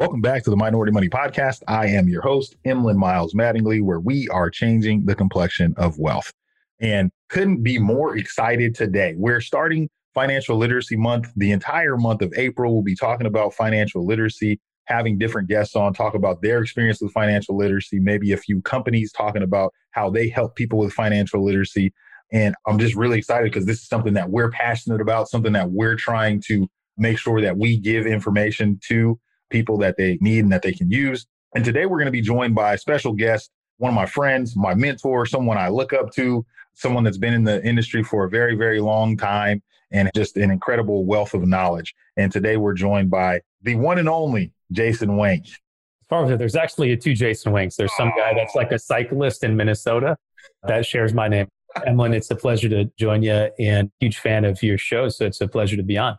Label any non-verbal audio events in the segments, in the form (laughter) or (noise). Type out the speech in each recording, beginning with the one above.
Welcome back to the Minority Money Podcast. I am your host, Emlyn Miles Mattingly, where we are changing the complexion of wealth. And couldn't be more excited today. We're starting Financial Literacy Month. The entire month of April, we'll be talking about financial literacy, having different guests on talk about their experience with financial literacy, maybe a few companies talking about how they help people with financial literacy. And I'm just really excited because this is something that we're passionate about, something that we're trying to make sure that we give information to people that they need and that they can use. And today we're going to be joined by a special guest, one of my friends, my mentor, someone I look up to, someone that's been in the industry for a very, very long time and just an incredible wealth of knowledge. And today we're joined by the one and only Jason Wenk. As far as there's actually two Jason Wenks. There's some guy that's like a cyclist in Minnesota that shares my name. Emlyn, it's a pleasure to join you and huge fan of your show. So it's a pleasure to be on.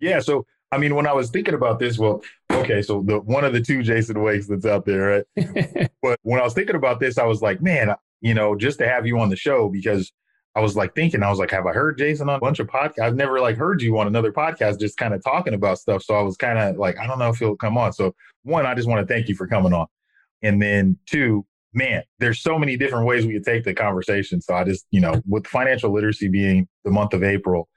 Yeah. So I mean, when I was thinking about this, well, okay, so the one of the two Jason Wenks that's out there, right? (laughs) but when I was thinking about this, I was like, man, you know, just to have you on the show because I was like thinking, I was like, have I heard Jason on a bunch of podcasts? I've never like heard you on another podcast, just kind of talking about stuff. So I was kind of like, I don't know if he'll come on. So one, I just want to thank you for coming on, and then two, man, there's so many different ways we could take the conversation. So I just, you know, with financial literacy being the month of April,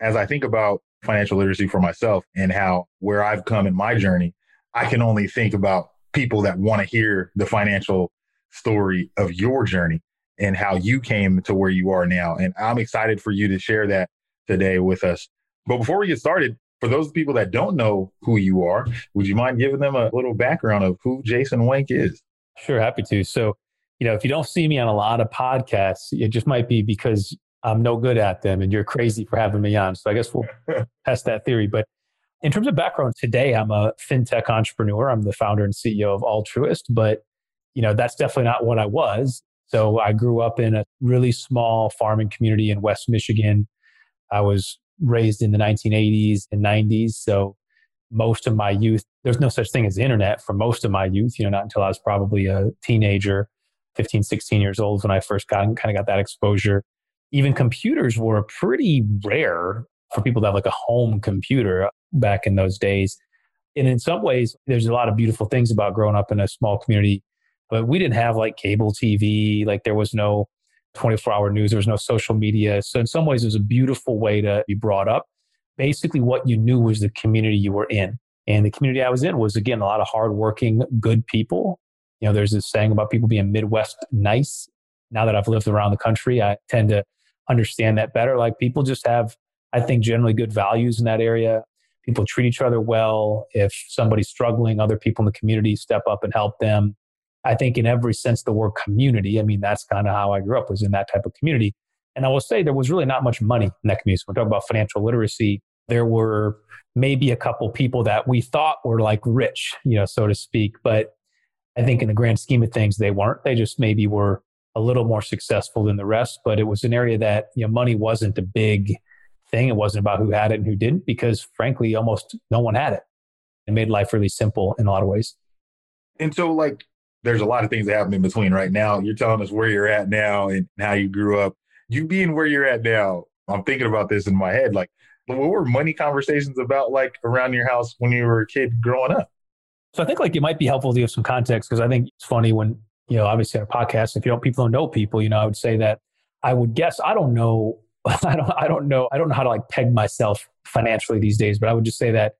as I think about financial literacy for myself and how where I've come in my journey, I can only think about people that want to hear the financial story of your journey and how you came to where you are now. And I'm excited for you to share that today with us. But before we get started, for those people that don't know who you are, would you mind giving them a little background of who Jason Wenk is? Sure, happy to. So, you know, if you don't see me on a lot of podcasts, it just might be because I'm no good at them and you're crazy for having me on. So I guess we'll (laughs) test that theory. But in terms of background today, I'm a fintech entrepreneur. I'm the founder and CEO of Altruist, but you know, that's definitely not what I was. So I grew up in a really small farming community in West Michigan. I was raised in the 1980s and 90s. So most of my youth, there's no such thing as the internet for most of my youth, you know, not until I was probably a teenager, 15, 16 years old when I first got kind of got that exposure even computers were pretty rare for people to have like a home computer back in those days. And in some ways, there's a lot of beautiful things about growing up in a small community, but we didn't have like cable TV, like there was no 24 hour news, there was no social media. So in some ways, it was a beautiful way to be brought up. Basically, what you knew was the community you were in. And the community I was in was, again, a lot of hardworking, good people. You know, there's this saying about people being Midwest nice. Now that I've lived around the country, I tend to understand that better. Like people just have, I think, generally good values in that area. People treat each other well. If somebody's struggling, other people in the community step up and help them. I think in every sense the word community, I mean, that's kind of how I grew up, was in that type of community. And I will say there was really not much money in that community. So when we're talking about financial literacy. There were maybe a couple people that we thought were like rich, you know, so to speak. But I think in the grand scheme of things, they weren't. They just maybe were a little more successful than the rest, but it was an area that you know money wasn't a big thing. It wasn't about who had it and who didn't, because frankly, almost no one had it. It made life really simple in a lot of ways. And so, like, there's a lot of things that happen in between right now. You're telling us where you're at now and how you grew up. You being where you're at now, I'm thinking about this in my head. Like, what were money conversations about like around your house when you were a kid growing up? So I think like it might be helpful to give some context because I think it's funny when you know, obviously our podcast, if you don't, people don't know people, you know, I would say that I would guess, I don't know, (laughs) I don't, I don't know, I don't know how to like peg myself financially these days, but I would just say that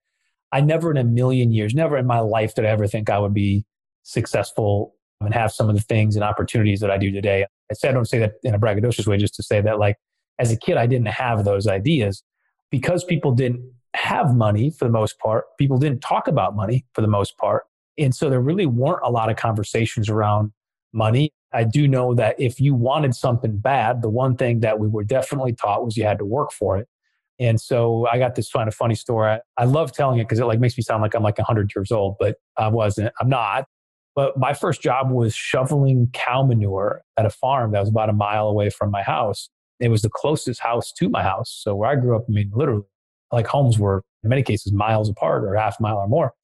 I never in a million years, never in my life did I ever think I would be successful and have some of the things and opportunities that I do today. I say I don't say that in a braggadocious way, just to say that like as a kid, I didn't have those ideas because people didn't have money for the most part. People didn't talk about money for the most part. And so there really weren't a lot of conversations around money. I do know that if you wanted something bad, the one thing that we were definitely taught was you had to work for it. And so I got this kind of funny story. I, I love telling it because it like makes me sound like I'm like 100 years old, but I wasn't. I'm not. But my first job was shoveling cow manure at a farm that was about a mile away from my house. It was the closest house to my house. So where I grew up, I mean, literally, like homes were in many cases miles apart or half a mile or more.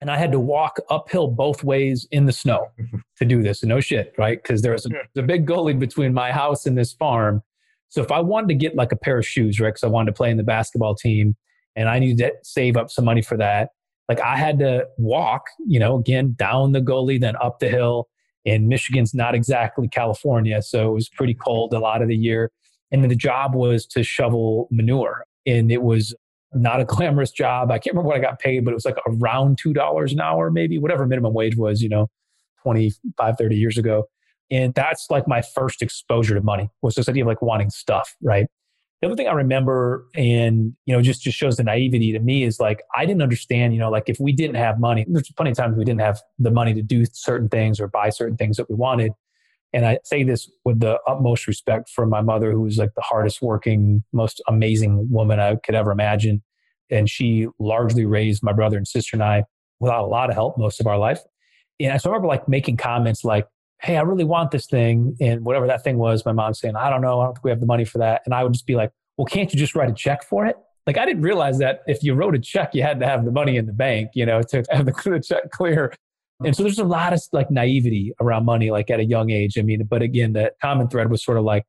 And I had to walk uphill both ways in the snow (laughs) to do this. No shit, right? Because there was a, a big gully between my house and this farm. So if I wanted to get like a pair of shoes, right? Because I wanted to play in the basketball team and I needed to save up some money for that. Like I had to walk, you know, again, down the gully, then up the hill. And Michigan's not exactly California. So it was pretty cold a lot of the year. And the job was to shovel manure. And it was not a (laughs) glamorous job. I can't remember what I got paid, but it was like around $2 an hour, maybe whatever minimum wage was, you know, 25, 30 years ago. And that's like my first exposure to money was this idea of like wanting stuff, right? The other thing I remember and, you know, just, just shows the naivety to me is like, I didn't understand, you know, like if we didn't have money, there's plenty of times we didn't have the money to do certain things or buy certain things that we wanted. And I say this with the utmost respect for my mother, who was like the hardest working, most amazing woman I could ever imagine. And she largely raised my brother and sister and I without a lot of help most of our life. And I remember like making comments like, Hey, I really want this thing. And whatever that thing was, my mom saying, I don't know. I don't think we have the money for that. And I would just be like, Well, can't you just write a check for it? Like I didn't realize that if you wrote a check, you had to have the money in the bank, you know, to have the (laughs) check clear. And so there's a lot of like naivety around money, like at a young age. I mean, but again, the common thread was sort of like,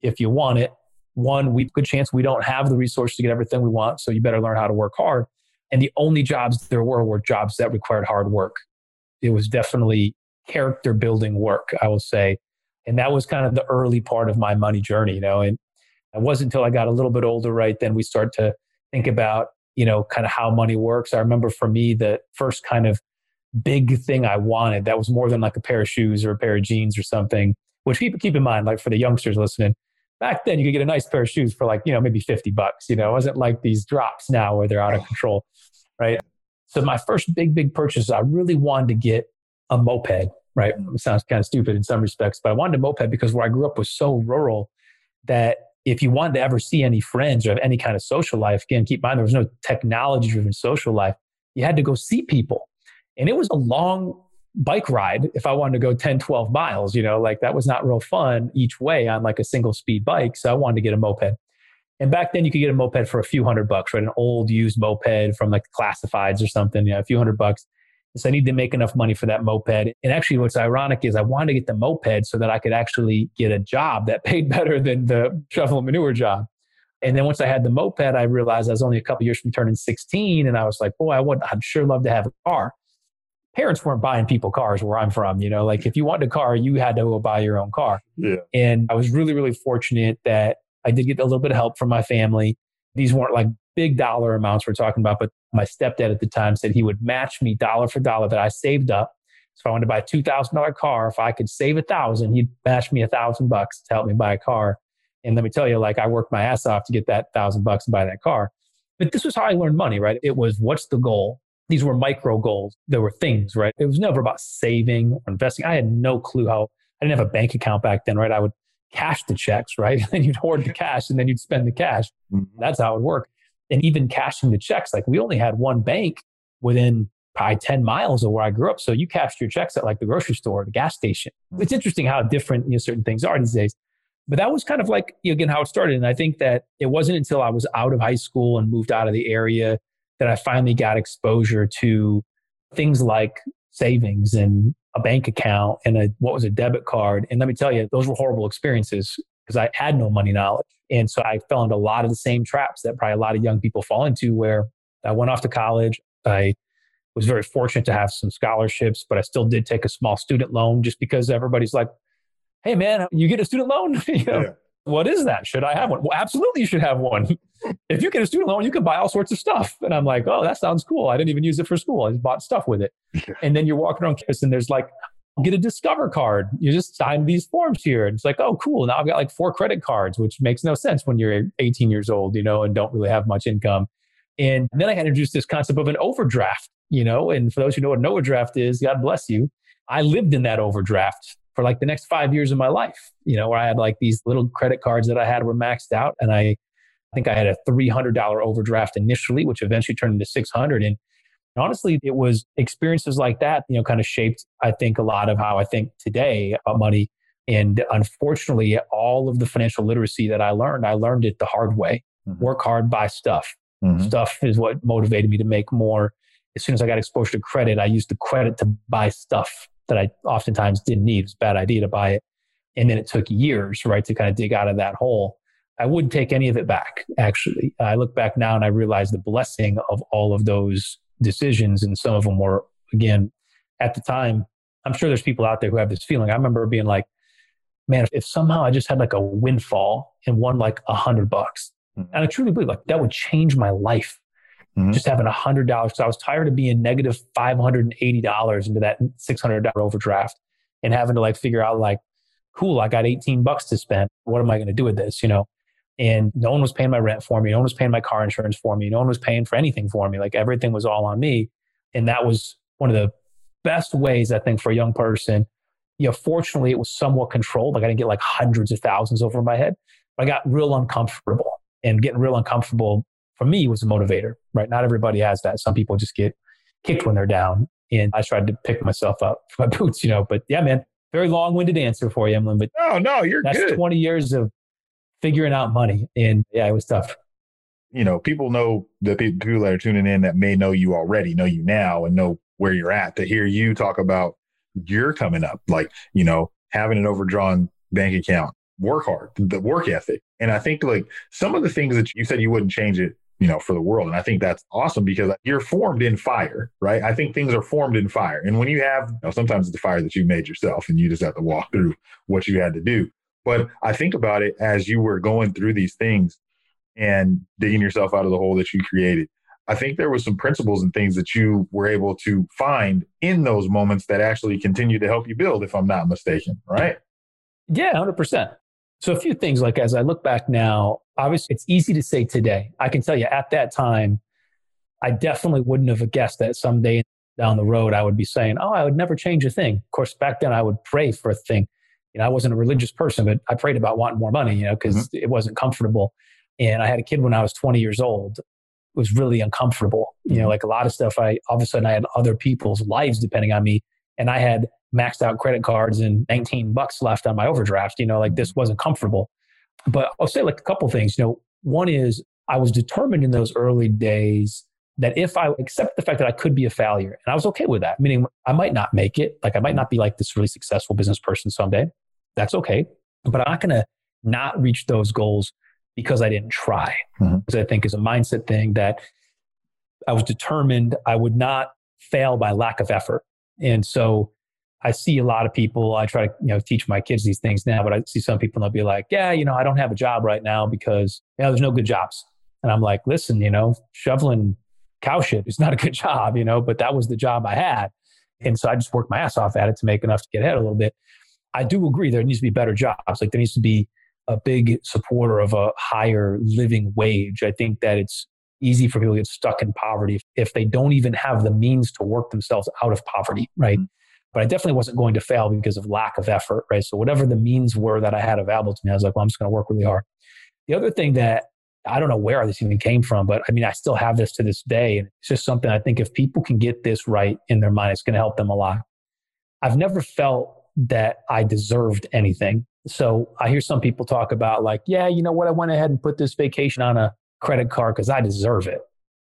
if you want it, one, we good chance we don't have the resources to get everything we want. So you better learn how to work hard. And the only jobs there were were jobs that required hard work. It was definitely character building work, I will say. And that was kind of the early part of my money journey, you know. And it wasn't until I got a little bit older, right, then we start to think about, you know, kind of how money works. I remember for me, the first kind of big thing I wanted that was more than like a pair of shoes or a pair of jeans or something, which keep, keep in mind, like for the youngsters listening, back then you could get a nice pair of shoes for like, you know, maybe 50 bucks, you know, it wasn't like these drops now where they're out of oh. control. Right. So my first big, big purchase, I really wanted to get a moped, right? Mm. It sounds kind of stupid in some respects, but I wanted a moped because where I grew up was so rural that if you wanted to ever see any friends or have any kind of social life, again, keep in mind there was no technology driven social life. You had to go see people. And it was a long bike ride if I wanted to go 10, 12 miles, you know, like that was not real fun each way on like a single speed bike. So I wanted to get a moped. And back then you could get a moped for a few hundred bucks, right? An old used moped from like classifieds or something, you know, a few hundred bucks. So I need to make enough money for that moped. And actually, what's ironic is I wanted to get the moped so that I could actually get a job that (laughs) paid better than the shovel and manure job. And then once I had the moped, I realized I was only a couple years from turning 16. And I was like, boy, I would, I'd sure love to have a car parents weren't buying people cars where I'm from. You know, like if you wanted a car, you had to go buy your own car. Yeah. And I was really, really fortunate that I did get a little bit of help from my family. These weren't like big dollar amounts we're talking about, but my stepdad at the time said he would match me dollar for dollar that I saved up. So if I wanted to buy a two thousand dollar car, if I could save a thousand, he'd match me a thousand bucks to help me buy a car. And let me tell you, like I worked my ass off to get that thousand bucks and buy that car. But this was how I learned money, right? It was what's the goal? These were micro goals. There were things, right? It was never about saving or investing. I had no clue how, I didn't have a bank account back then, right? I would cash the checks, (laughs) right? And then you'd hoard the cash and then you'd spend the cash. Mm-hmm. That's how it would work. And even cashing the checks, like we only had one bank within probably 10 miles of where I grew up. So you cashed your checks at like the grocery store, or the gas station. Mm-hmm. It's interesting how different you know, certain things are these days. But that was kind of like, you know, again, how it started. And I think that it wasn't until I was out of high school and moved out of the area that I finally got exposure to things like savings and a bank account and a what was a debit card. And let me tell you, those were horrible experiences because I had no money knowledge. And so I fell into a lot of the same traps that probably a lot of young people fall into where I went off to college. I was very fortunate to have some scholarships, but I still did take a small student loan just because everybody's like, hey man, you get a student loan? (laughs) you know, yeah what is that? Should I have one? Well, absolutely, you should have one. if you get a student loan, you can buy all sorts of stuff. And I'm like, oh, that sounds cool. I didn't even use it for school. I just bought stuff with it. and then you're walking around campus and there's like, get a Discover card. You just sign these forms here. And it's like, oh, cool. Now I've got like four credit cards, which makes no sense when you're 18 years old, you know, and don't really have much income. And then I had introduced this concept of an overdraft, you know, and for those who know what an overdraft is, God bless you. I lived in that overdraft for like the next five years of my life, you know, where I had like these little credit cards that I had were maxed out. And I, I think I had a $300 overdraft initially, which eventually turned into 600. And honestly, it was experiences like that, you know, kind of shaped, I think, a lot of how I think today about money. And unfortunately, all of the financial literacy that I learned, I learned it the hard way. Mm-hmm. Work hard, buy stuff. Mm-hmm. Stuff is what motivated me to make more. As soon as I got exposure to credit, I used the credit to buy stuff that I oftentimes didn't need. It's a bad idea to buy it. And then it took years, right, to kind of dig out of that hole. I wouldn't take any of it back, actually. I look back now and I realize the blessing of all of those decisions. And some of them were, again, at the time, I'm sure there's people out there who have this feeling. I remember being like, man, if somehow I just had like a windfall and won like a hundred bucks, mm-hmm. and I truly believe like that would change my life. Mm-hmm. Just having a hundred dollars. because I was tired of being negative five hundred and eighty dollars into that six hundred dollar overdraft and having to like figure out like, cool, I got eighteen bucks to spend. What am I going to do with this? You know, and no one was paying my rent for me. No one was paying my car insurance for me. No one was paying for anything for me. Like everything was all on me. And that was one of the best ways, I think, for a young person. You know, fortunately, it was somewhat controlled. Like I didn't get like hundreds of thousands over my head, but I got real uncomfortable. And getting real uncomfortable for me was a motivator, right? Not everybody has that. Some people just get kicked when they're down. And I tried to pick myself up (laughs) my boots, you know. But yeah, man, very long winded answer for you, Emlyn. But no, no, you're that's good. 20 years of figuring out money. And yeah, it was tough. You know, people know the people that are tuning in that may know you already, know you now and know where you're at to hear you talk about you're coming up, like, you know, having an overdrawn bank account, work hard, the work ethic. And I think like some of the things that you said you wouldn't change it, you know, for the world. And I think that's awesome because you're formed in fire, right? I think things are formed in fire. And when you have, you know, sometimes it's the fire that you made yourself and you just have to walk through what you had to do. But I think about it as you were going through these things and digging yourself out of the hole that you created. I think there was some principles and things that you were able to find in those moments that actually continue to help you build, if I'm not mistaken, right? Yeah, 100%. So, a few things like as I look back now, obviously it's easy to say today. I can tell you at that time, I definitely wouldn't have guessed that someday down the road I would be saying, Oh, I would never change a thing. Of course, back then I would pray for a thing you know, I wasn't a religious person, but I prayed about wanting more money, you know, because mm-hmm. it wasn't comfortable. And I had a kid when I was 20 years old. It was really uncomfortable. You know, mm-hmm. like a lot of stuff, I all of a sudden I had other people's lives depending on me. And I had maxed out credit cards and 19 bucks left on my overdraft. You know, like this mm-hmm. wasn't comfortable. But I'll say like a couple things. You know, one is I was determined in those early days that if I accept the fact that I could be a failure, and I was okay with that, meaning I might not make it, like I might not be like this really successful business person someday. That's okay. But I'm not going to not reach those goals because I didn't try. Mm-hmm. Because I think is a mindset thing that I was determined I would not fail by lack of effort. And so I see a lot of people, I try to, you know, teach my kids these things now, but I see some people and they'll be like, yeah, you know, I don't have a job right now because, you know, there's no good jobs. And I'm like, listen, you know, shoveling cow shit is not a good (laughs) job, you know, but that was the job I had. And so I just worked my ass off at it to make enough to get ahead a little bit. I do agree there needs to be better jobs. Like there needs to be a big supporter of a higher living wage. I think that it's easy for people to get stuck in poverty if they don't even have the means to work themselves out of poverty, right? Mm-hmm. But I definitely wasn't going to fail because of lack of effort, right? So whatever the means were that I had available to me, I was like, well, I'm just going to work really hard. The other thing that I don't know where this even came from, but I mean, I still have this to this day. And it's just something I think if people can get this right in their mind, it's going to help them a lot. I've never felt that I deserved anything. So I hear some people talk about, like, yeah, you know what? I went ahead and put this vacation on a credit card because I deserve it.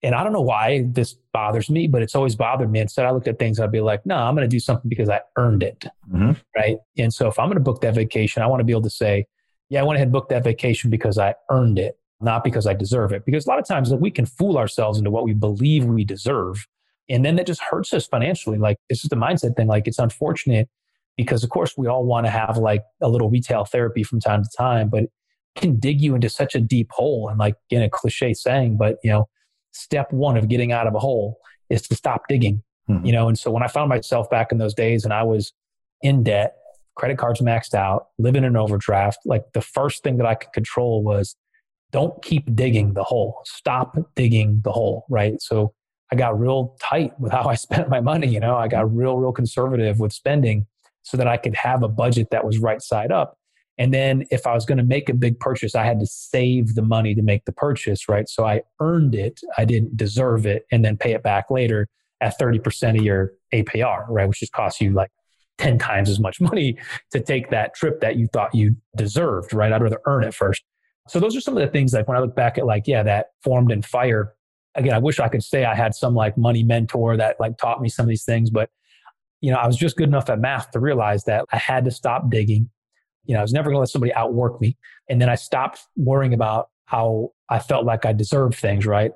And I don't know why this bothers me, but it's always bothered me. Instead, I look at things, I'd be like, no, I'm going to do something because I earned it. Mm-hmm. Right. And so if I'm going to book that vacation, I want to be able to say, yeah, I went ahead and booked that vacation because I earned it, not because I deserve it. Because a lot of times like, we can fool ourselves into what we believe we deserve. And then that just hurts us financially. Like it's just a mindset thing. Like it's unfortunate because of course we all want to have like a little retail therapy from time to time but can dig you into such a deep hole and like in a cliche saying but you know step one of getting out of a hole is to stop digging mm-hmm. you know and so when i found myself back in those days and i was in debt credit cards maxed out living in overdraft like the first thing that i could control was don't keep digging the hole stop digging the hole right so i got real tight with how i (laughs) spent my money you know i got real real conservative with spending so that I could have a budget that was right side up. And then if I was going to make a big purchase, I had to save the money to make the purchase, right? So I earned it. I didn't deserve it and then pay it back later. at 30% of your APR, right? Which just costs you like 10 times as much (laughs) money to take that trip that you thought you deserved, right? I'd rather earn it first. So those are some of the things like when I look back at like, yeah, that formed in fire. Again, I wish I could say I had some like money mentor that like taught me some of these things, but you know, I was just good enough at math to realize that I had to stop digging. You know, I was never going to let somebody outwork me. And then I stopped worrying about how I felt like I deserved things, right?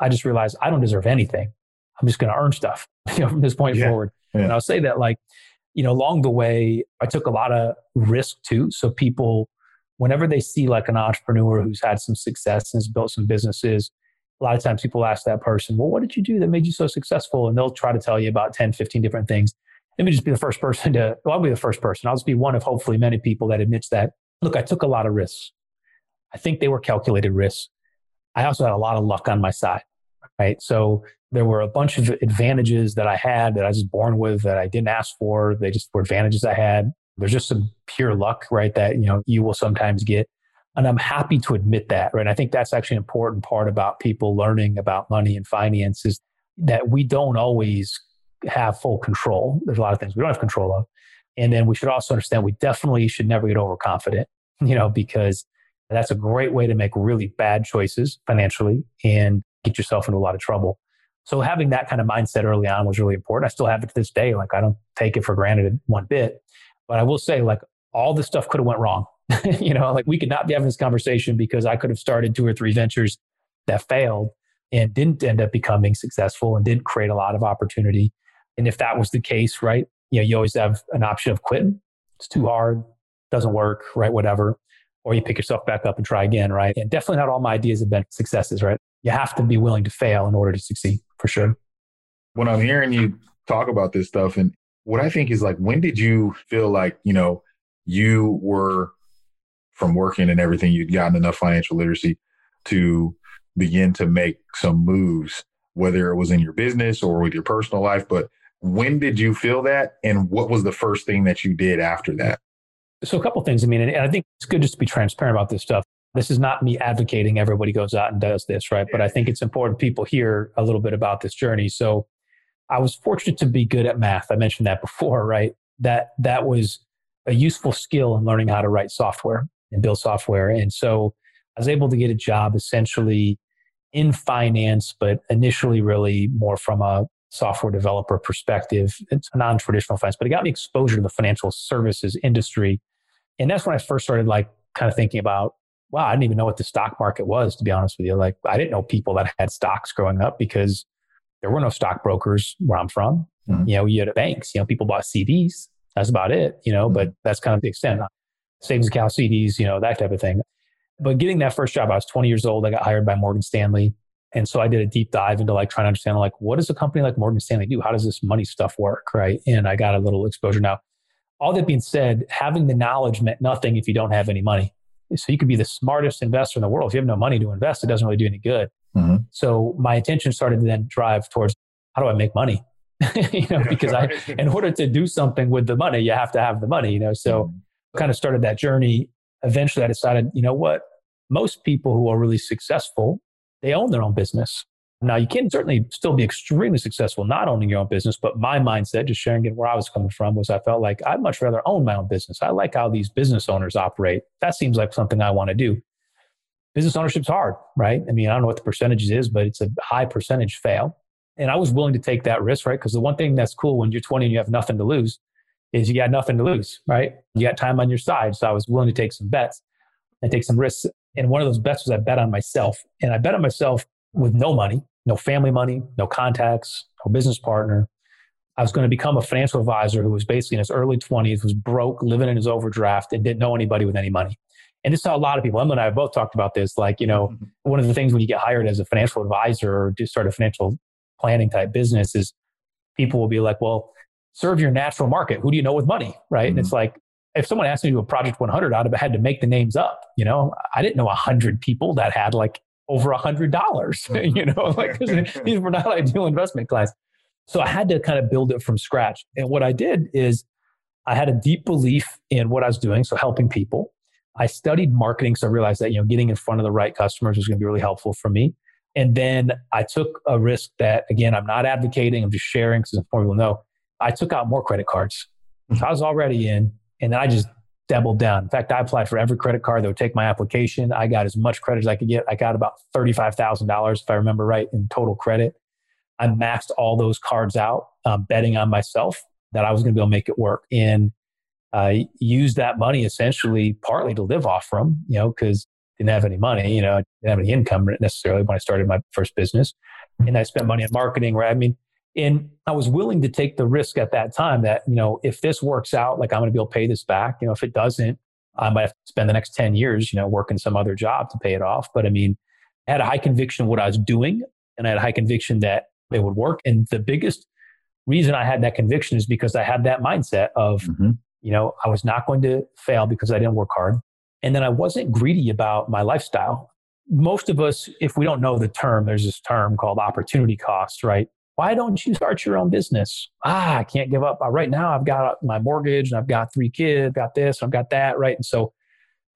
I just realized I don't deserve anything. I'm just going to earn stuff (laughs) you know, from this point yeah. forward. Yeah. And I'll say that like, you know, along the way, I took a lot of risk too. So people, whenever they see like an entrepreneur who's had some success and has built some businesses, a lot of times people ask that person, well, what did you do that made you so successful? And they'll try to tell you about 10, 15 different things. Let me just be the first person to, well, I'll be the first person. I'll just be one of hopefully many people that admits that, look, I took a lot of risks. I think they were calculated risks. I also had a lot of luck on my side, right? So there were a bunch of advantages that I had that I was born with that I didn't ask for. They just were advantages I had. There's just some pure luck, right? That, you know, you will sometimes get. And I'm happy to admit that, right? I think that's actually an important part about people learning about money and finance is that we don't always have full control. There's a lot of things we don't have control of. And then we should also understand we definitely should never get overconfident, (laughs) you know, because that's a great way to make really bad choices financially and get yourself into a lot of trouble. So having that kind of mindset early on was really important. I still have it to this day. Like I don't take it for granted one bit. But I will say, like all this stuff could have went wrong. (laughs) you know, like we could not be having this conversation because I could have started two or three ventures that failed and didn't end up becoming successful and didn't create a lot of opportunity. And if that was the case, right, you know, you always have an option of quitting. It's too hard, doesn't work, right? Whatever. Or you pick yourself back up and try again, right? And definitely not all my ideas have been successes, right? You have to be willing to fail in order to succeed for sure. When I'm hearing you talk about this stuff, and what I think is like, when did you feel like, you know, you were from working and everything, you'd gotten enough financial literacy to begin to make some moves, whether it was in your business or with your personal life. But when did you feel that? And what was the first thing that you did after that? So, a couple things. I mean, and I think it's good just to be transparent about this stuff. This is not me advocating everybody goes out and does this, right? But I think it's important people hear a little bit about this journey. So, I was fortunate to be good at math. I mentioned that before, right? That that was a useful skill in learning how to write software and build software. And so I was able to get a job essentially in finance, but initially really more from a software developer perspective. It's a non-traditional finance, but it got me exposure to the financial services industry. And that's when I first started like kind of thinking about, wow, I didn't even know what the stock market was, to be honest with you. Like I didn't know people that had stocks growing up because there were no stockbrokers where I'm from. Mm-hmm. You know, you had banks, you know, people bought CDs. That's about it, you know, mm-hmm. but that's kind of the extent. Savings account, CDs, you know, that type of thing. But getting that first job, I was 20 years old. I got hired by Morgan Stanley. And so I did a deep dive into like trying to understand like what does a company like Morgan Stanley do? How does this money stuff work? Right. And I got a little exposure. Now, all that being said, having the knowledge meant nothing if you don't have any money. So you could be the smartest investor in the world. If you have no money to invest, it doesn't really do any good. Mm-hmm. So my attention started to then drive towards how do I make money? (laughs) you know, because I, (laughs) in order to do something with the money, you have to have the money, you know. So mm-hmm. kind of started that journey. Eventually I decided, you know what? Most people who are really successful they own their own business. Now, you can certainly still be extremely successful not owning your own business, but my mindset, just sharing it where I was coming from, was I felt like I'd much rather own my own business. I like how these business owners operate. That seems like something I want to do. Business ownership's hard, right? I mean, I don't know what the percentage is, but it's a high percentage fail. And I was willing to take that risk, right? Because the one thing that's cool when you're 20 and you have nothing to lose is you got nothing to lose, right? You got time on your side. So I was willing to take some bets and take some risks and one of those bets was I bet on myself. And I bet on myself with no money, no family money, no contacts, no business partner. I was going to become a financial advisor who was basically in his early 20s, was broke, living in his overdraft, and didn't know anybody with any money. And this is how a lot of people, Emlyn and I have both talked about this. Like, you know, mm-hmm. one of the things when you get hired as a financial advisor or just start a financial planning type business is people will be like, well, serve your natural market. Who do you know with money? Right. Mm-hmm. And it's mm-hmm. like, if someone asked me to do a project 100 i'd have had to make the names up you know? I didn't know 100 people that had like over a hundred dollars (laughs) you know? Like (laughs) these were not ideal investment clients so i had to kind of build it from scratch. And what i did is i had a deep belief in what i was doing so helping people. I studied marketing so i realized that you know getting in front of the right customers was going to be really helpful for me. And then I took a risk that, again, I'm not advocating, I'm just sharing because more people know. I took out more credit cards. So I was already in, and then I just doubled down. In fact, I applied for every credit card that would take my application. I got as much credit as I could get. I got about $35,000, if I remember right, in total credit. I maxed all those cards out, um, betting on myself that I was going to be able to make it work. And I used that money essentially partly to live off from, you know, because didn't have any money, you know, didn't have any income necessarily when I started my first business. And I spent money on marketing, right? I mean, and I was willing to take the risk at that time that, you know, if this works out, like I'm going to be able to pay this back. You know, if it doesn't, I might have to spend the next 10 years, you know, working some other job to pay it off. But I mean, I had a high conviction of what I was doing and I had a high conviction that it would work. And the biggest reason I had that conviction is because I had that mindset of, mm-hmm. you know, I was not going to fail because I didn't work hard. And then I wasn't greedy about my lifestyle. Most of us, if we don't know the term, there's this term called opportunity cost, right? Why don't you start your own business? Ah, I can't give up. Uh, right now, I've got my mortgage and I've got three kids, I've got this, I've got that, right? And so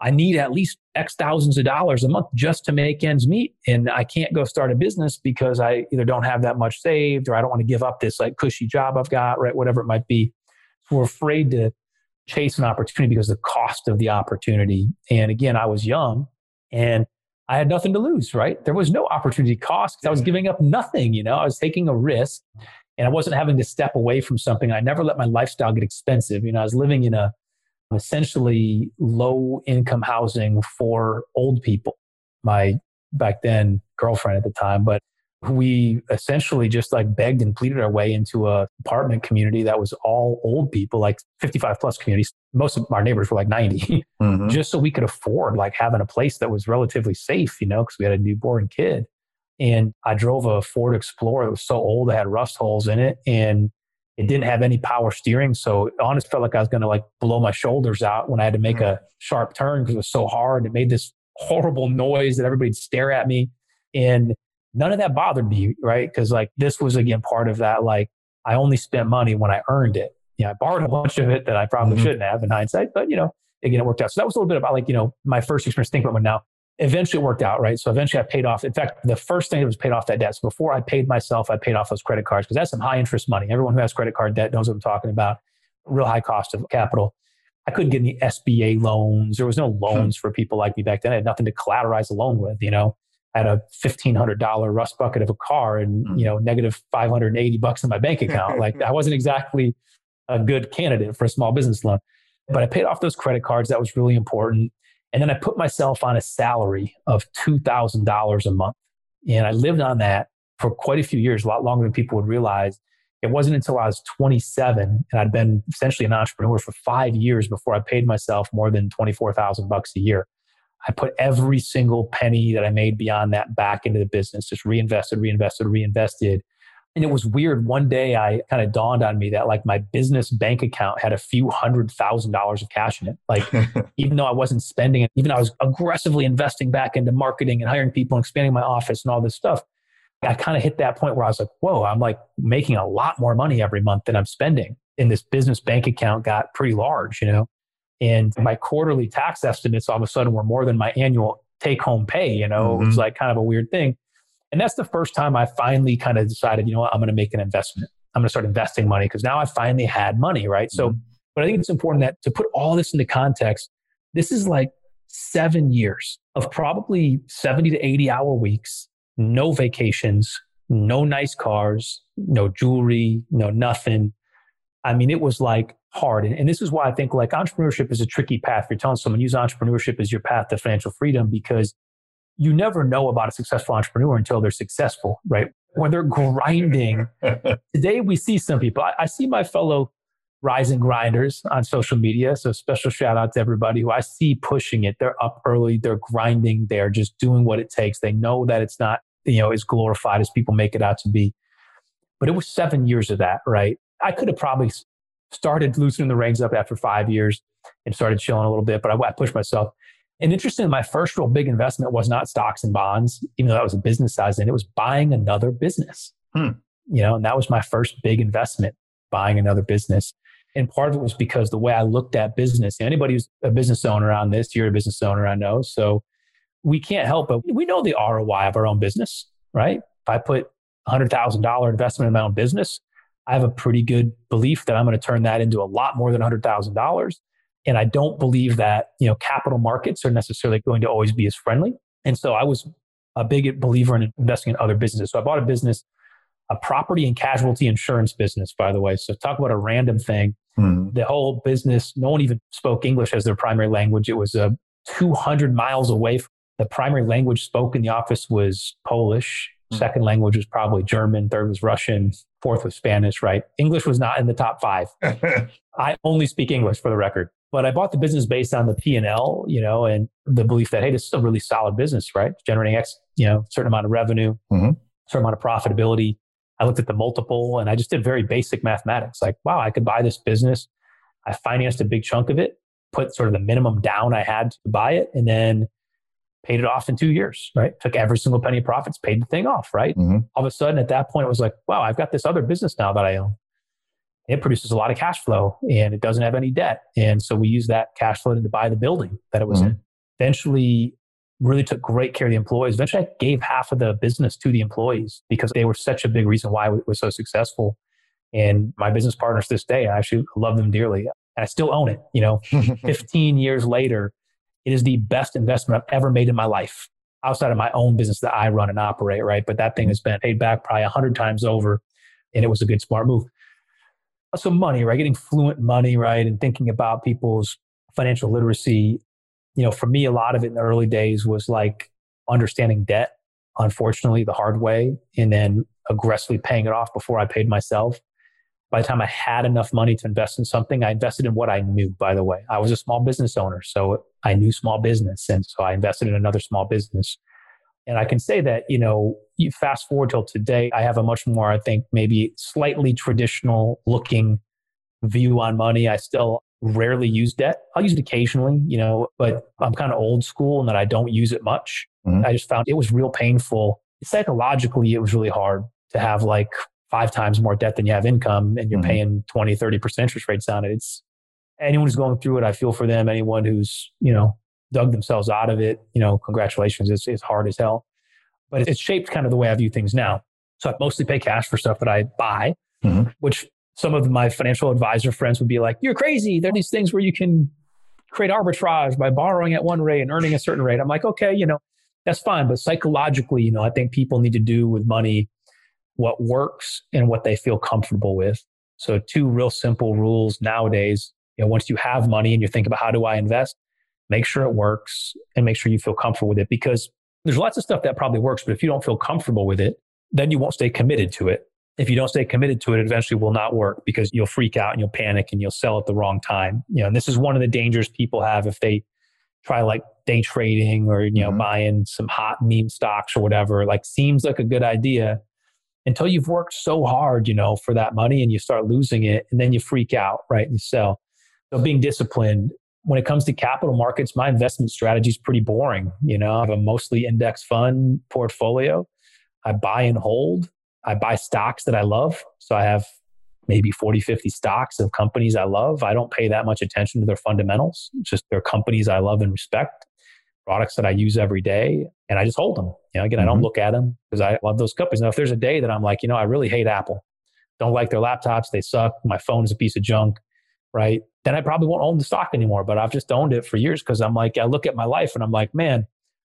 I need at least X thousands of dollars a month just to make ends meet. And I can't go start a business because I either don't have that much saved or I don't want to give up this like cushy job I've got, right? Whatever it might be. we're afraid to chase an opportunity because the cost of the opportunity. And again, I was young and I had nothing to lose, right? There was no opportunity cost because I was giving up nothing. You know, I was taking a risk and I wasn't having to step away from something. I never let my lifestyle get expensive. You know, I was living in a essentially low income housing for old people. My back then girlfriend at the time, but we essentially just like begged and pleaded our way into a apartment community that was all old people, like 55 plus communities. Most of our neighbors were like 90, (laughs) mm-hmm. just so we could afford like having a place that was relatively safe, you know, because we had a newborn kid. And I drove a Ford Explorer that was so old, it had rust holes in it and it didn't have any power steering. So it honestly felt like I was going to like blow my shoulders out when I had to make mm-hmm. a sharp turn because it was so hard. It made this horrible noise that everybody'd stare at me. And none of that bothered me, right? Because like this was again part of that, like I only spent money when I earned it. Yeah, I borrowed a bunch of it that I probably mm-hmm. shouldn't have in hindsight, but you know, again, it worked out. So that was a little bit about like, you know, my first experience thinking about now. Eventually it worked out, right? So eventually I paid off. In fact, the first thing that was paid off that debt. So before I paid myself, I paid off those credit cards because that's some high interest money. Everyone who has credit card debt knows what I'm talking about. Real high cost of capital. I couldn't get any SBA loans. There was no hmm. loans for people like me back then. I had nothing to collateralize a loan with, you know had a $1500 rust bucket of a car and mm. you know negative 580 bucks in my bank account. (laughs) Like i wasn't exactly a good candidate for a small business loan but i paid off those credit cards. That was really important. And then i put myself on a salary of $2000 a month. And i lived on that for quite a few years a lot longer than people would realize. It wasn't until i was 27 and i'd been essentially an entrepreneur for five years before i paid myself more than 24000 bucks a year I put every single penny that I made beyond that back into the business, just reinvested, reinvested, reinvested. And it was weird. One day I kind of dawned on me that like my business bank account had a few hundred thousand dollars of cash in it. Like (laughs) even though I wasn't spending it, even though I was aggressively investing back into marketing and hiring people and expanding my office and all this stuff, I kind of hit that point where I was like, whoa, I'm like making a lot more money every month than I'm spending. And this business bank account got pretty large, you know? And my quarterly tax estimates all of a sudden were more than my annual take home pay. You know, mm-hmm. it was mm-hmm. like kind of a weird thing. And that's the first time I finally kind of decided, you know what, I'm going to make an investment. I'm going to start investing money because now I finally had money, right? Mm-hmm. So, but I think it's important that to put all this into context, this is like seven years of probably 70 to 80 hour weeks, no vacations, no nice cars, no jewelry, no nothing. I mean, it was like hard. And, and, this is why I think like entrepreneurship is a tricky path. If You're telling someone use entrepreneurship as your path to financial freedom because you never know about a successful entrepreneur until they're successful, right? When they're grinding. (laughs) Today we see some people. I, I see my fellow rising grinders on social media. So special shout out to everybody who I see pushing it. They're up early, they're grinding, they're just doing what it takes. They know that it's not, you know, as glorified as people make it out to be. But it was seven years of that, right? I could have probably started loosening the reins up after five years and started chilling a little bit, but I, I pushed myself. And interestingly, my first real big investment was not stocks and bonds, even though that was a business size, and it was buying another business. Hmm. You know, and that was my first big investment, buying another business. And part of it was because the way I looked at business. Anybody who's a business owner on this, you're a business owner, I know. So we can't help but we know the ROI of our own business. right? If I put $100,000 investment in my own business, I have a pretty good belief that I'm going to turn that into a lot more than $100,000. And I don't believe that, you know, capital markets are necessarily going to always be as friendly. And so I was a big believer in investing in other businesses. So I bought a business, a property and casualty insurance business, by the way. So talk about a random thing. Mm-hmm. The whole business, no one even spoke English as their primary language. It was uh, 200 miles away. From, The primary language spoken in the office was Polish. Mm-hmm. Second language was probably German. Third was Russian. Fourth was Spanish, right? English was not in the top five. (laughs) I only speak English for the record. But I bought the business based on the P and L, you know, and the belief that hey, this is a really solid business, right? Generating X, you know, certain amount of revenue, mm-hmm. certain amount of profitability. I looked at the multiple, and I just did very basic mathematics. Like, wow, I could buy this business. I financed a big chunk of it, put sort of the minimum down I had to buy it, and then paid it off in two years, right? Took every single penny of profits, paid the thing off, right? Mm-hmm. All of a sudden, at that point, it was like, wow, I've got this other business now that I own it produces a lot of cash flow and it doesn't have any debt. And so we use that cash flow to buy the building that it was mm-hmm. in. Eventually, really took great care of the employees. Eventually, I gave half of the business to the employees because they were such a big reason why it was so successful. And my business partners this day, I actually love them dearly. And I still own it. You know, (laughs) 15 years later, it is the best investment I've ever made in my life outside of my own business that I run and operate, right? But that thing has been paid back probably 100 times over. And it was a good, smart move so money, right? Getting fluent money, right? And thinking about people's financial literacy. You know, for me, a lot of it in the early days was like understanding debt, unfortunately, the hard way, and then aggressively paying it off before I paid myself. By the time I had enough money to invest in something, I invested in what I knew, by the way. I was a small business owner, so I knew small business. And so I invested in another small business. And I can say that, you know, you fast forward till today, I have a much more, I think, maybe slightly traditional looking view on money. I still rarely use debt. I'll use it occasionally, you know, but I'm kind of old school and that I don't use it much. Mm-hmm. I just found it was real painful. Psychologically, it was really hard to have like five times more debt than you have income and you're mm-hmm. paying 20, 30% interest rates on it. It's anyone who's going through it, I feel for them. Anyone who's, you know, dug themselves out of it, you know, congratulations. It's, it's hard as hell. But it's shaped kind of the way I view things now. So I mostly pay cash for stuff that I buy, mm-hmm. which some of my financial advisor friends would be like, You're crazy. There are these things where you can create arbitrage by borrowing at one rate and earning a certain rate. I'm like, okay, you know, that's fine. But psychologically, you know, I think people need to do with money what works and what they feel comfortable with. So two real simple rules nowadays. You know, once you have money and you think about how do I invest, make sure it works and make sure you feel comfortable with it because there's lots of stuff that probably works, but if you don't feel comfortable with it, then you won't stay committed to it. If you don't stay committed to it, it eventually will not work because you'll freak out and you'll panic and you'll sell at the wrong time. You know, and this is one of the dangers people have if they try like day trading or, you know, mm-hmm. buying some hot meme stocks or whatever, like seems like a good idea until you've worked so hard, you know, for that money and you start losing it and then you freak out, right? And you sell. So being disciplined when it comes to capital markets, my investment strategy is pretty boring. You know, I have a mostly index fund portfolio. I buy and hold. I buy stocks that I love. So I have maybe 40, 50 stocks of companies I love. I don't pay that much attention to their fundamentals. It's just they're companies I love and respect, products that I use every day, and I just hold them. You know, again, mm-hmm. I don't mm-hmm. look at them because I love those companies. Now, if there's a day that I'm like, you know, I really hate Apple, don't like their laptops, they suck, my phone is a piece of junk, right? then I probably won't own the stock anymore. But I've just owned it for years because I'm like, I look at my life and I'm like, man,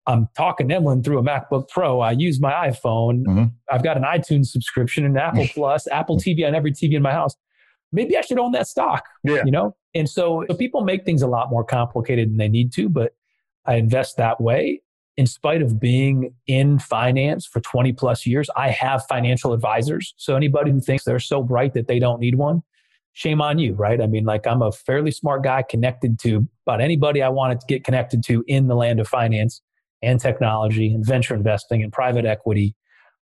I'm talking Emlyn through a MacBook Pro. I use my iPhone. Mm-hmm. I've got an iTunes subscription and Apple (laughs) Plus, Apple TV on every TV in my house. Maybe I should own that stock. Yeah. You know? And so, so people make things a lot more complicated than they need to, but I invest that way. In spite of being in finance for 20 plus years, I have financial advisors. So anybody who thinks they're so bright that they don't need one, shame on you, right? I mean, like I'm a fairly smart guy connected to about anybody I wanted to get connected to in the land of finance and technology and venture investing and private equity.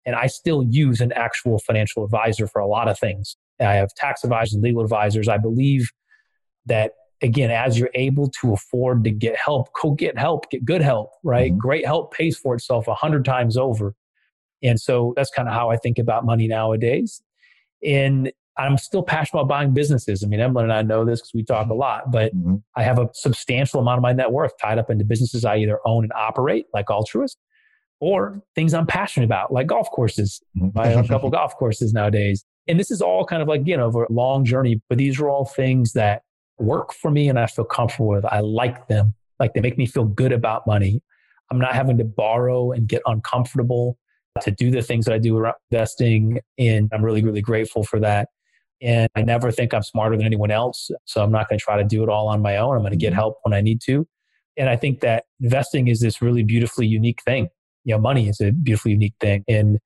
And I still use an actual financial advisor for a lot of things. I have tax advisors and legal advisors. I believe that again, as you're able to afford to get help, go get help, get good help, right? Mm-hmm. Great help pays for itself a hundred times over. And so that's kind of how I think about money nowadays. And I'm still passionate about buying businesses. I mean, Emlyn and I know this because we talk a lot, but mm-hmm. I have a substantial amount of my net worth tied up into businesses I either own and operate, like Altruist, or things I'm passionate about, like golf courses. I own a couple (laughs) golf courses nowadays. And this is all kind of like, you know, a long journey, but these are all things that work for me and I feel comfortable with. I like them. Like they make me feel good about money. I'm not having to borrow and get uncomfortable to do the things that I do around investing. And I'm really, really grateful for that. And I never think I'm smarter than anyone else. So I'm not going to try to do it all on my own. I'm going to get mm-hmm. help when I need to. And I think that investing is this really beautifully unique thing. You know, money is a beautifully unique thing. And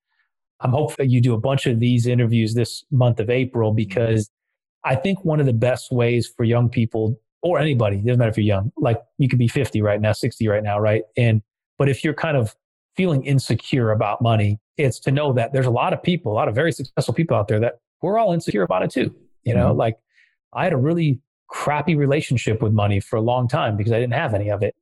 I'm hopeful you do a bunch of these interviews this month of April because I think one of the best ways for young people or anybody, doesn't matter if you're young, like you could be 50 right now, 60 right now, right? And, but if you're kind of feeling insecure about money, it's to know that there's a lot of people, a lot of very successful people out there that we're all insecure about it too. You know, mm-hmm. like I had a really crappy relationship with money for a long time because I didn't have any of it.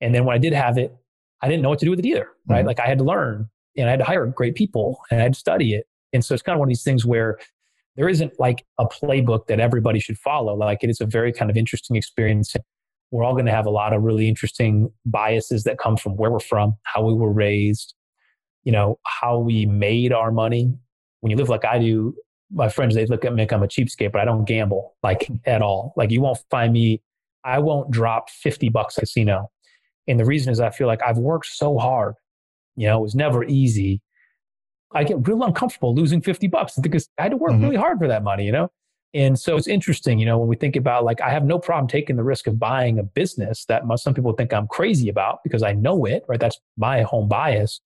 And then when I did have it, I didn't know what to do with it either, right? Mm-hmm. Like I had to learn and I had to hire great people and I had to study it. And so it's kind of one of these things where there isn't like a playbook that everybody should follow. Like it is a very kind of interesting experience. We're all going to have a lot of really interesting biases that come from where we're from, how we were raised, you know, how we made our money. When you live like I do, my friends, they look at me like I'm a cheapskate, but I don't gamble like at all. Like you won't find me, I won't drop 50 bucks casino. And the reason is I feel like I've worked so hard. You know, it was never easy. I get real uncomfortable losing 50 bucks because I had to work mm-hmm. really hard for that money, you know? And so it's interesting, you know, when we think about like, I have no problem taking the risk of buying a business that some people think I'm crazy about because I know it, right? That's my home bias.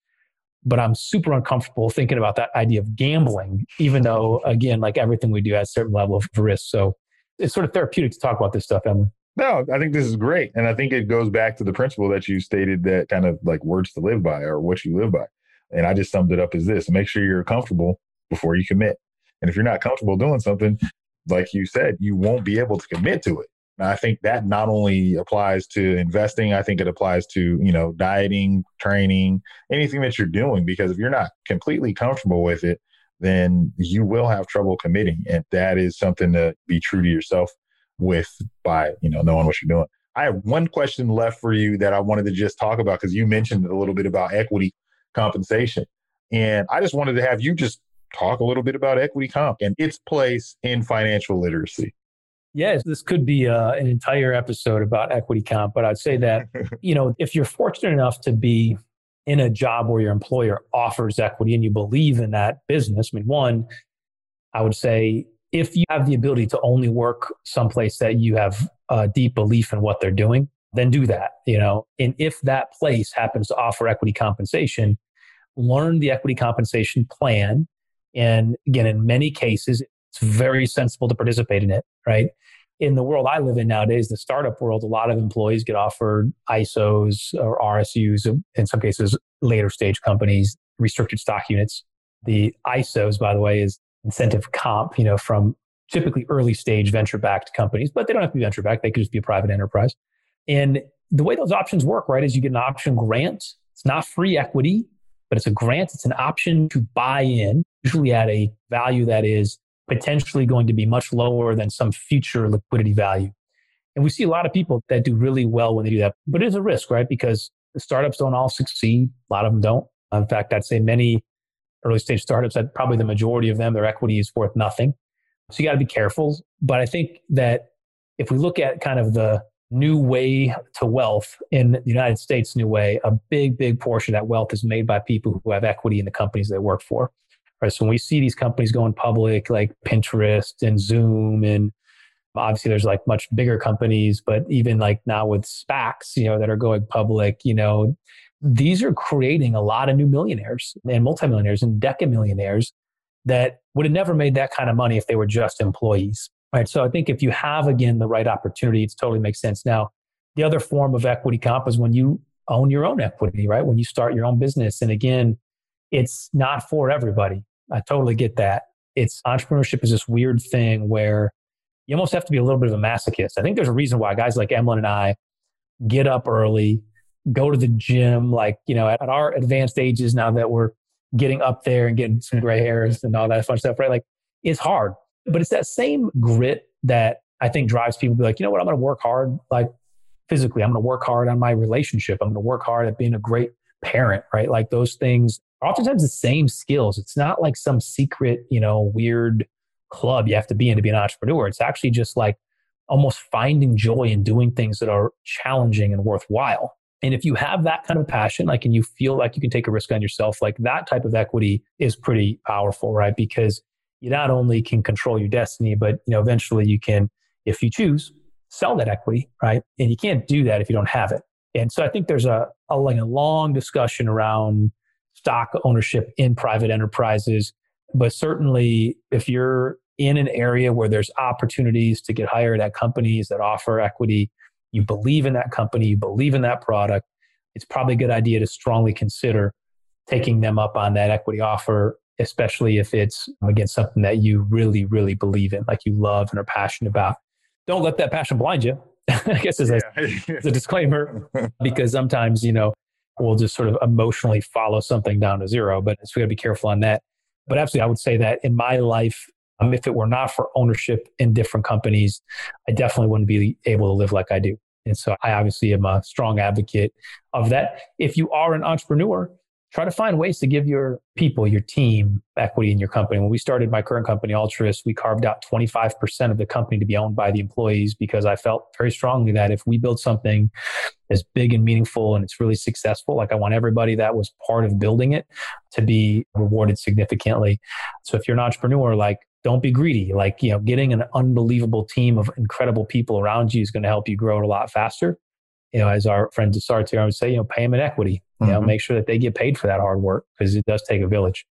But I'm super uncomfortable thinking about that idea of gambling, even though, again, like everything we do has a certain level of risk. So it's sort of therapeutic to talk about this stuff, Emlyn. No, I think this is great. And I think it goes back to the principle that you stated that kind of like words to live by or what you live by. And I just summed it up as this make sure you're comfortable before you commit. And if you're not comfortable doing something, like you said, you won't be able to commit to it. And I think that not only applies to investing, I think it applies to, you know, dieting, training, anything that you're doing, because if you're not completely comfortable with it, then you will have trouble committing. And that is something to be true to yourself with by, you know, knowing what you're doing. I have one question left for you that I wanted to just talk about because you mentioned a little bit about equity compensation. And I just wanted to have you just talk a little bit about equity comp and its place in financial literacy. Yes, this could be uh, an entire episode about equity comp, but I'd say that, (laughs) you know, if you're fortunate enough to be in a job where your employer offers equity and you believe in that business, I mean, one, I would say if you have the ability to only work someplace that you have a deep belief in what they're doing, then do that, you know. And if that place happens to offer equity compensation, learn the equity compensation plan. And again, in many cases, it's very sensible to participate in it, right? In the world I live in nowadays, the startup world, a lot of employees get offered ISOs or RSUs, in some cases, later stage companies, restricted stock units. The ISOs, by the way, is incentive comp, you know, from typically early stage venture backed companies, but they don't have to be venture backed. They could just be a private enterprise. And the way those options work, right, is you get an option grant. It's not free equity, but it's a grant. It's an option to buy in, usually at a value that is potentially going to be much lower than some future liquidity value. And we see a lot of people that do really well when they do that, but it is a risk, right? Because the startups don't all succeed. A lot of them don't. In fact, I'd say many early stage startups, that probably the majority of them, their equity is worth nothing. So you got to be careful. But I think that if we look at kind of the new way to wealth in the United States, new way, a big, big portion of that wealth is made by people who have equity in the companies they work for. Right. So when we see these companies going public, like Pinterest and Zoom, and obviously there's like much bigger companies, but even like now with SPACs, you know, that are going public, you know, these are creating a lot of new millionaires and multimillionaires and decamillionaires that would have never made that kind of money if they were just employees. Right. So I think if you have, again, the right opportunity, it totally makes sense. Now, the other form of equity comp is when you own your own equity, right? When you start your own business. And again, it's not for everybody. I totally get that. It's entrepreneurship is this weird thing where you almost have to be a little bit of a masochist. I think there's a reason why guys like Emlyn and I get up early, go to the gym, like, you know, at, at our advanced ages now that we're getting up there and getting some gray hairs and all that fun stuff, right? Like it's hard. But it's that same grit that I think drives people to be like, you know what, I'm going to work hard, like physically. I'm going to work hard on my relationship. I'm going to work hard at being a great parent, right? Like those things are oftentimes the same skills. It's not like some secret, you know, weird club you have to be in to be an entrepreneur. It's actually just like almost finding joy in doing things that are challenging and worthwhile. And if you have that kind of passion, like, and you feel like you can take a risk on yourself, like that type of equity is pretty powerful, right? Because you not only can control your destiny, but, you know, eventually you can, if you choose, sell that equity, right? And you can't do that if you don't have it. And so I think there's a, a like a long discussion around stock ownership in private enterprises. But certainly if you're in an area where there's opportunities to get hired at companies that offer equity, you believe in that company, you believe in that product, it's probably a good idea to strongly consider taking them up on that equity offer, especially if it's, again, something that you really, really believe in, like you love and are passionate about. Don't let that passion blind you. (laughs) I guess as, yeah. a, as a disclaimer, (laughs) because sometimes, you know, we'll just sort of emotionally follow something down to zero, but so we got to be careful on that. But absolutely, I would say that in my life, um, if it were not for ownership in different companies, I definitely wouldn't be able to live like I do. And so I obviously am a strong advocate of that. If you are an entrepreneur, try to find ways to give your people, your team, equity in your company. When we started my current company, Altruist, we carved out 25% of the company to be owned by the employees because I felt very strongly that if we build something as big and meaningful and it's really successful, like I want everybody that was part of building it to be rewarded significantly. So if you're an entrepreneur, like don't be greedy. Like, you know, getting an unbelievable team of incredible people around you is going to help you grow it a lot faster. You know, as our friend Desart here, I would say, you know, pay them in equity. You mm-hmm. know, make sure that they get paid for that hard work because it does take a village.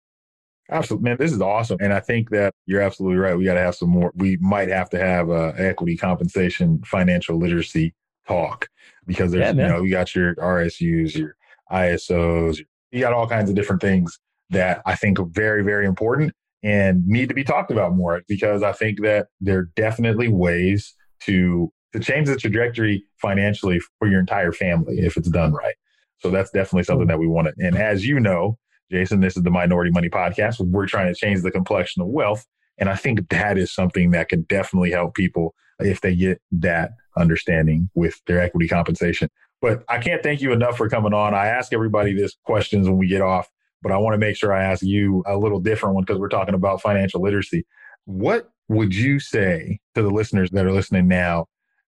Absolutely, man. This is awesome, and I think that you're absolutely right. We got to have some more. We might have to have a equity compensation, financial literacy talk because there's, yeah, you know, you got your RSUs, your ISOs, you got all kinds of different things that I think are very, very important and need to be talked about more because I think that there are definitely ways to to change the trajectory financially for your entire family if it's done right. So that's definitely something hmm. that we want to. And as you know, Jason, this is the Minority Money Podcast. We're trying to change the complexion of wealth. And I think that is something that can definitely help people if they get that understanding with their equity compensation. But I can't thank you enough for coming on. I ask everybody this questions when we get off but I want to make sure I ask you a little different one because we're talking about financial literacy. What would you say to the listeners that are listening now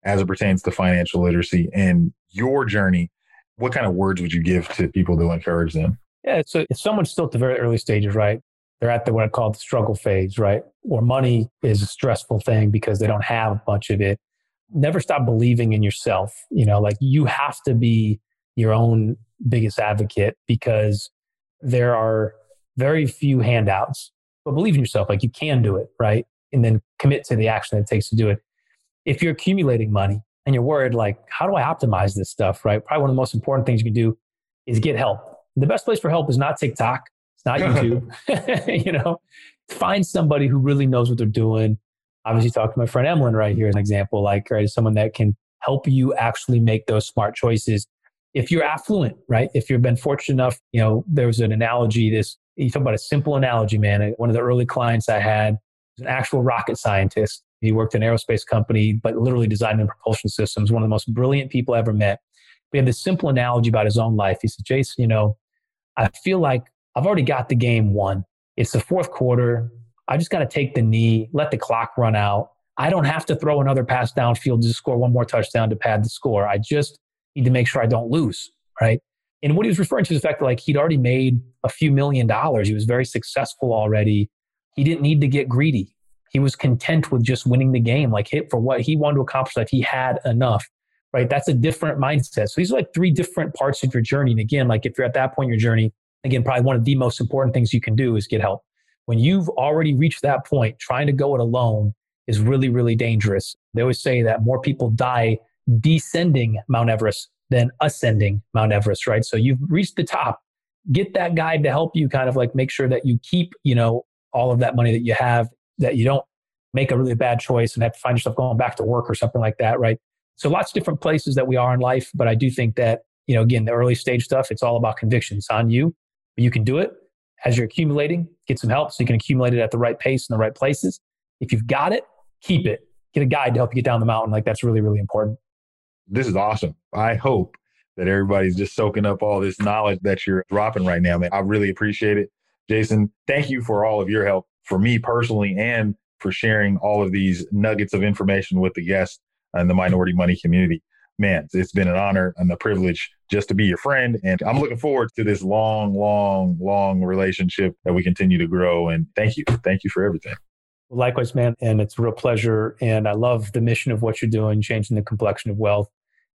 as it pertains to financial literacy and your journey? What kind of words would you give to people to encourage them? Yeah, so if someone's still at the very early stages, right? They're at the what I call the struggle phase, right? Where money is a stressful thing because they don't have much of it. Never stop believing in yourself. You know, like you have to be your own biggest advocate because there are very few handouts, but believe in yourself, like you can do it, right? And then commit to the action that it takes to do it. If you're accumulating money and you're worried, like, how do I optimize this stuff, right? Probably one of the most important things you can do is get help. The best place for help is not TikTok, it's not (laughs) YouTube. (laughs) you know, find somebody who really knows what they're doing. Obviously, talk to my friend Emlyn right here as an example, like, right, someone that can help you actually make those smart choices if you're affluent, right? If you've been fortunate enough, you know, there was an analogy, this, you talk about a simple analogy, man. One of the early clients I had was an actual rocket scientist. He worked in an aerospace company, but literally designing propulsion systems, one of the most brilliant people I ever met. We had this simple analogy about his own life. He said, Jason, you know, I feel like I've already got the game won. It's the fourth quarter. I just got to take the knee, let the clock run out. I don't have to throw another pass downfield to score one more touchdown to pad the score. I just need to make sure I don't lose, right? And what he was referring to is the fact that like he'd already made a few million dollars. He was very successful already. He didn't need to get greedy. He was content with just winning the game. Like hit for what he wanted to accomplish, like he had enough, right? That's a different mindset. So these are like three different parts of your journey. And again, like if you're at that point in your journey, again, probably one of the most important things you can do is get help. When you've already reached that point, trying to go it alone is really, really dangerous. They always say that more people die descending Mount Everest than ascending Mount Everest, right? So you've reached the top. Get that guide to help you kind of like make sure that you keep, you know, all of that money that you have, that you don't make a really bad choice and have to find yourself going back to work or something like that, right? So lots of different places that we are in life, but I do think that, you know, again, the early stage stuff, it's all about conviction. It's on you, but you can do it as you're accumulating, get some help so you can accumulate it at the right pace in the right places. If you've got it, keep it. Get a guide to help you get down the mountain. Like that's really, really important this is awesome. I hope that everybody's just soaking up all this knowledge that you're dropping right now, man. I really appreciate it. Jason, thank you for all of your help for me personally and for sharing all of these nuggets of information with the guests and the minority money community. Man, it's been an honor and a privilege just to be your friend. And I'm looking forward to this long, long, long relationship that we continue to grow. And thank you. Thank you for everything. Likewise, man. And it's a real pleasure. And I love the mission of what you're doing, changing the complexion of wealth.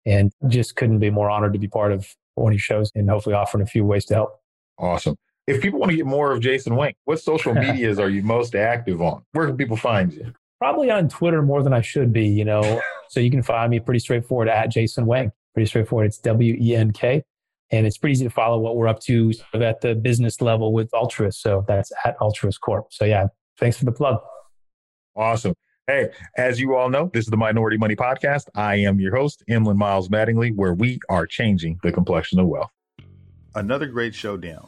And just couldn't be more honored to be part of one of your shows and hopefully offering a few ways to help. Awesome. If people want to get more of Jason Wenk, what social (laughs) medias are you most active on? Where can people find you? Probably on Twitter more than I should be, you know. (laughs) so you can find me pretty straightforward at Jason Wenk. Pretty straightforward. It's W E N K. And it's pretty easy to follow what we're up to sort of at the business level with Altruist. So that's at Altruist Corp. So yeah, thanks for the plug. Awesome. Hey, as you all know, this is the Minority Money Podcast. I am your host, Emlyn Miles Mattingly, where we are changing the complexion of wealth. Another great showdown,